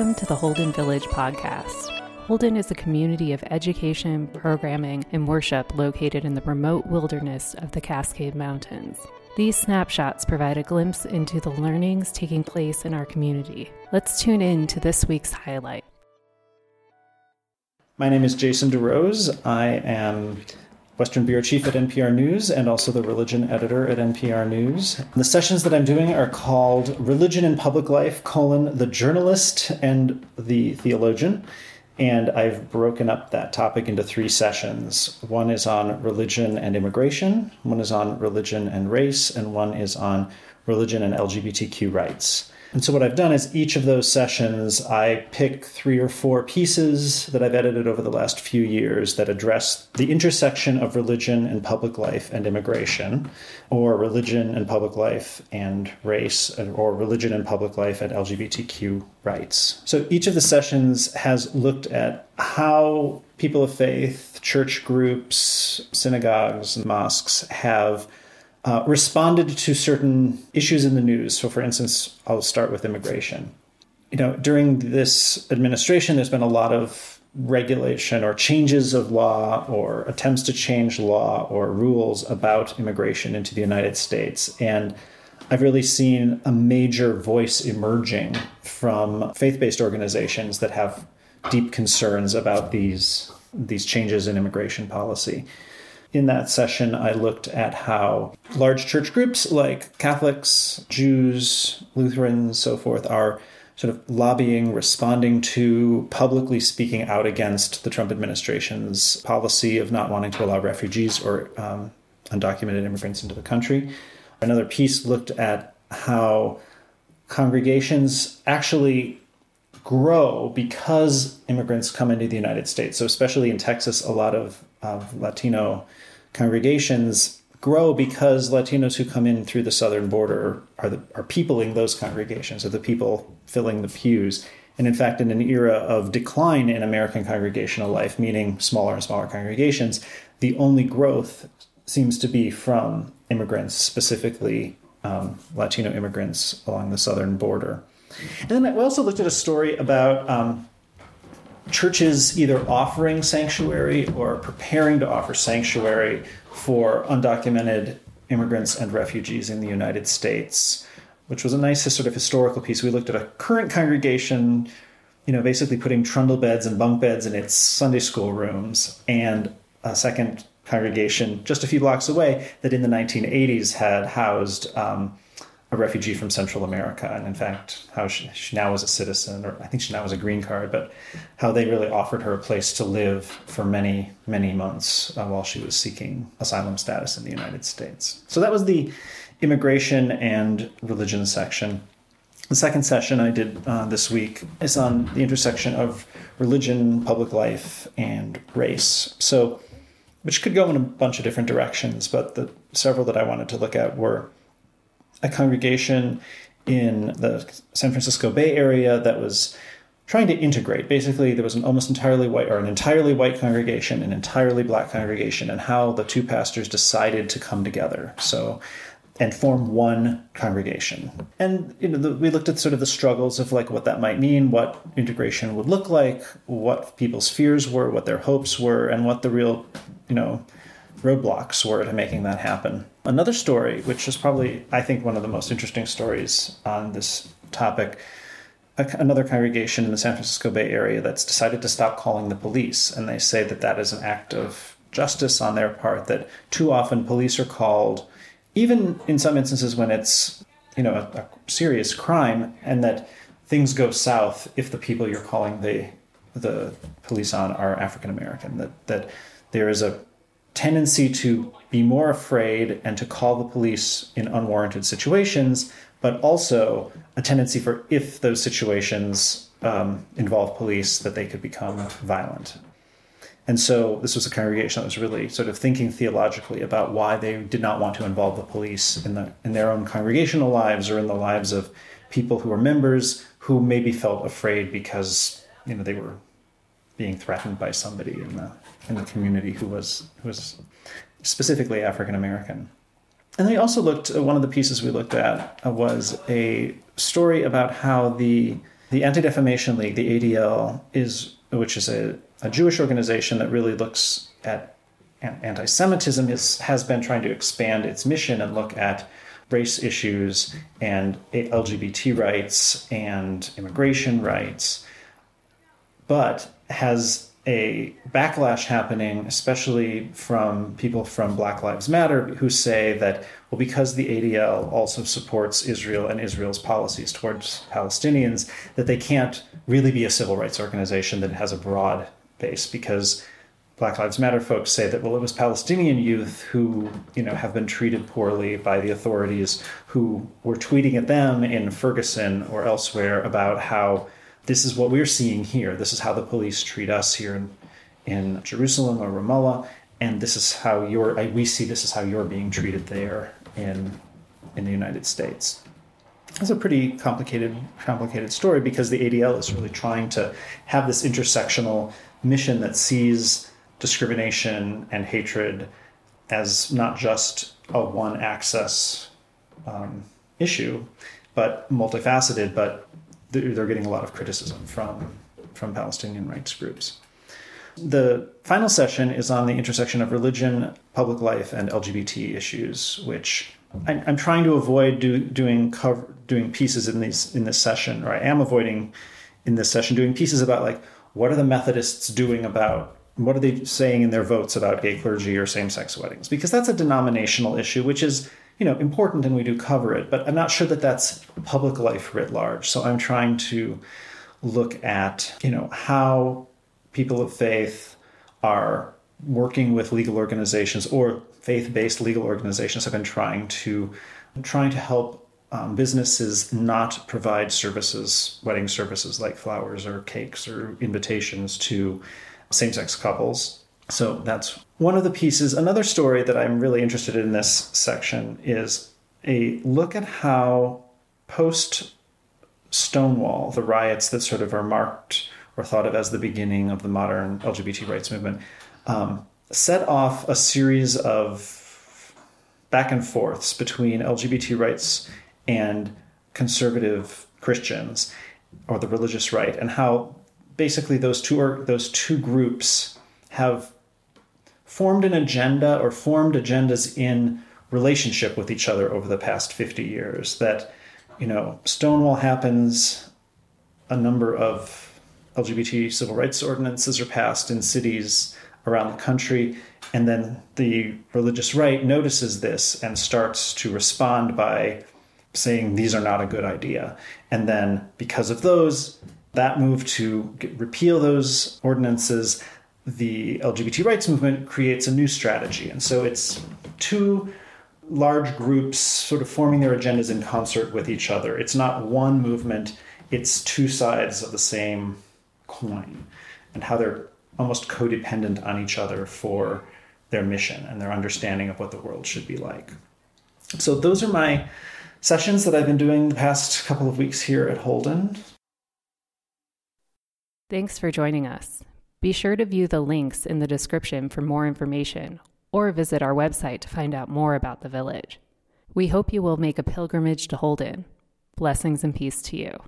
Welcome to the Holden Village podcast. Holden is a community of education, programming, and worship located in the remote wilderness of the Cascade Mountains. These snapshots provide a glimpse into the learnings taking place in our community. Let's tune in to this week's highlight. My name is Jason DeRose. I am Western Bureau Chief at NPR News and also the religion editor at NPR News. The sessions that I'm doing are called Religion in Public Life, colon, the journalist and the theologian. And I've broken up that topic into three sessions. One is on religion and immigration, one is on religion and race, and one is on religion and LGBTQ rights. And so, what I've done is each of those sessions, I pick three or four pieces that I've edited over the last few years that address the intersection of religion and public life and immigration, or religion and public life and race, or religion and public life and LGBTQ rights. So, each of the sessions has looked at how people of faith, church groups, synagogues, and mosques have uh, responded to certain issues in the news. So, for instance, I'll start with immigration. You know, during this administration, there's been a lot of regulation or changes of law or attempts to change law or rules about immigration into the United States. And I've really seen a major voice emerging from faith based organizations that have deep concerns about these, these changes in immigration policy in that session, I looked at how large church groups like Catholics, Jews, Lutherans, so forth are sort of lobbying, responding to, publicly speaking out against the Trump administration's policy of not wanting to allow refugees or um, undocumented immigrants into the country. Another piece looked at how congregations actually grow because immigrants come into the United States. So, especially in Texas, a lot of, of Latino congregations grow because Latinos who come in through the southern border are the, are peopling those congregations, are the people filling the pews. And in fact, in an era of decline in American congregational life, meaning smaller and smaller congregations, the only growth seems to be from immigrants, specifically um, Latino immigrants along the southern border. And then we also looked at a story about um, churches either offering sanctuary or preparing to offer sanctuary for undocumented immigrants and refugees in the United States, which was a nice sort of historical piece. We looked at a current congregation, you know, basically putting trundle beds and bunk beds in its Sunday school rooms, and a second congregation just a few blocks away that in the 1980s had housed um, a refugee from Central America, and in fact, how she, she, now was a citizen, or I think she now was a green card, but how they really offered her a place to live for many, many months uh, while she was seeking asylum status in the United States. So that was the immigration and religion section. The second session I did uh, this week is on the intersection of religion, public life, and race. So, which could go in a bunch of different directions, but the several that I wanted to look at were a congregation in the San Francisco Bay Area that was trying to integrate. Basically, there was an almost entirely white or an entirely white congregation, an entirely black congregation, and how the two pastors decided to come together. So and form one congregation. And you know, the, we looked at sort of the struggles of like what that might mean, what integration would look like, what people's fears were, what their hopes were, and what the real, you know, roadblocks were to making that happen. Another story, which is probably, I think, one of the most interesting stories on this topic, another congregation in the San Francisco Bay Area that's decided to stop calling the police. And they say that that is an act of justice on their part, that too often police are called, even in some instances when it's, you know, a, a serious crime, and that things go south if the people you're calling the the police on are African American. That that there is a tendency to be more afraid and to call the police in unwarranted situations, but also a tendency for if those situations um, involve police, that they could become violent. And so this was a congregation that was really sort of thinking theologically about why they did not want to involve the police in the in their own congregational lives or in the lives of people who were members who maybe felt afraid because you know they were being threatened by somebody in the in the community who was who was specifically African American. And they also looked. Uh, one of the pieces we looked at uh, was a story about how the The Anti Defamation League, the ADL, is which is a, a Jewish organization that really looks at anti Semitism, has been trying to expand its mission and look at race issues and LGBT rights and immigration rights, but has a backlash happening, especially from people from Black Lives Matter who say that, well, because the ADL also supports Israel and Israel's policies towards Palestinians, that they can't really be a civil rights organization that has a broad base because Black Lives Matter folks say that well it was Palestinian youth who you know have been treated poorly by the authorities who were tweeting at them in Ferguson or elsewhere about how this is what we're seeing here. This is how the police treat us here in, in Jerusalem or Ramallah, and this is how you're. We see this is how you're being treated there in in the United States. It's a pretty complicated complicated story because the ADL is really trying to have this intersectional mission that sees discrimination and hatred as not just a one access um, issue, but multifaceted, but they're getting a lot of criticism from, from Palestinian rights groups. The final session is on the intersection of religion, public life, and LGBT issues, which I'm, trying to avoid do, doing cover, doing pieces in these in this session, or I am avoiding in this session doing pieces about like what are the Methodists doing about what are they saying in their votes about gay clergy or same-sex weddings? Because that's a denominational issue, which is you know important, and we do cover it. But I'm not sure that that's public life writ large. So I'm trying to look at you know how people of faith are working with legal organizations or faith-based legal organizations have been trying to trying to help um, businesses not provide services, wedding services like flowers or cakes or invitations to same sex couples. So that's one of the pieces. Another story that I'm really interested in this section is a look at how post Stonewall, the riots that sort of are marked or thought of as the beginning of the modern LGBT rights movement, um, set off a series of back and forths between LGBT rights and conservative Christians or the religious right, and how basically those two are, those two groups have formed an agenda or formed agendas in relationship with each other over the past 50 years that you know stonewall happens a number of lgbt civil rights ordinances are passed in cities around the country and then the religious right notices this and starts to respond by saying these are not a good idea. And then because of those that move to repeal those ordinances, the LGBT rights movement creates a new strategy. And so it's two large groups sort of forming their agendas in concert with each other. It's not one movement, it's two sides of the same coin, and how they're almost codependent on each other for their mission and their understanding of what the world should be like. So, those are my sessions that I've been doing the past couple of weeks here at Holden. Thanks for joining us. Be sure to view the links in the description for more information or visit our website to find out more about the village. We hope you will make a pilgrimage to Holden. Blessings and peace to you.